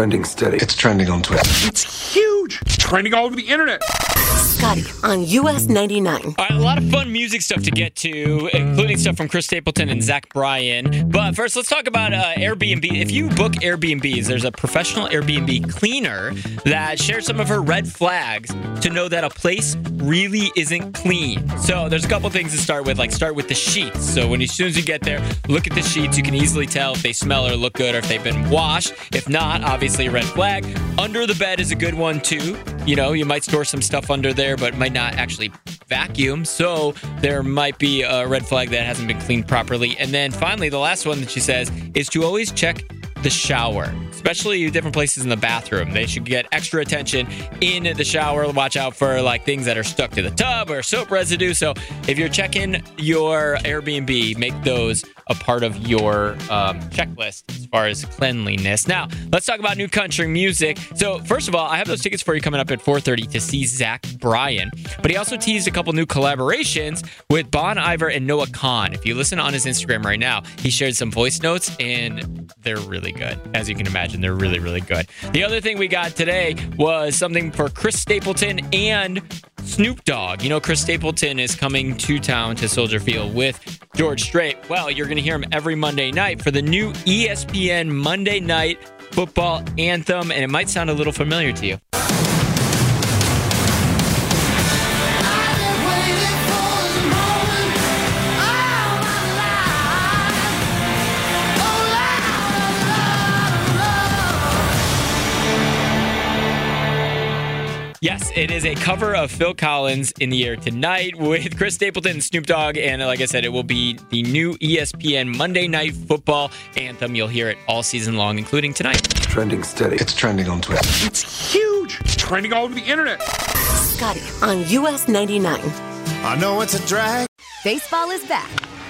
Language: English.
Trending steady. It's trending on Twitter. It's huge. It's trending all over the internet. Scotty on US 99. All right, a lot of fun music stuff to get to, including stuff from Chris Stapleton and Zach Bryan. But first, let's talk about uh, Airbnb. If you book Airbnbs, there's a professional Airbnb cleaner that shares some of her red flags to know that a place really isn't clean. So there's a couple things to start with, like start with the sheets. So when as soon as you get there, look at the sheets. You can easily tell if they smell or look good or if they've been washed. If not, obviously a red flag. Under the bed is a good one too. You know, you might store some stuff under there, but might not actually vacuum. So there might be a red flag that hasn't been cleaned properly. And then finally, the last one that she says is to always check the shower, especially different places in the bathroom. They should get extra attention in the shower. Watch out for like things that are stuck to the tub or soap residue. So if you're checking your Airbnb, make those a part of your um, checklist as far as cleanliness. Now, let's talk about new country music. So first of all, I have those tickets for you coming up at 4:30 to see Zach Bryan. But he also teased a couple new collaborations with Bon Iver and Noah Kahan. If you listen on his Instagram right now, he shared some voice notes and they're really good. As you can imagine, they're really, really good. The other thing we got today was something for Chris Stapleton and Snoop Dogg. You know, Chris Stapleton is coming to town to Soldier Field with George Strait. Well, you're going to hear him every Monday night for the new ESPN Monday Night Football Anthem, and it might sound a little familiar to you. Yes, it is a cover of Phil Collins in the air tonight with Chris Stapleton and Snoop Dogg. And like I said, it will be the new ESPN Monday Night Football anthem. You'll hear it all season long, including tonight. Trending steady. It's trending on Twitter. It's huge. It's trending all over the internet. Scotty on US 99. I know it's a drag. Baseball is back,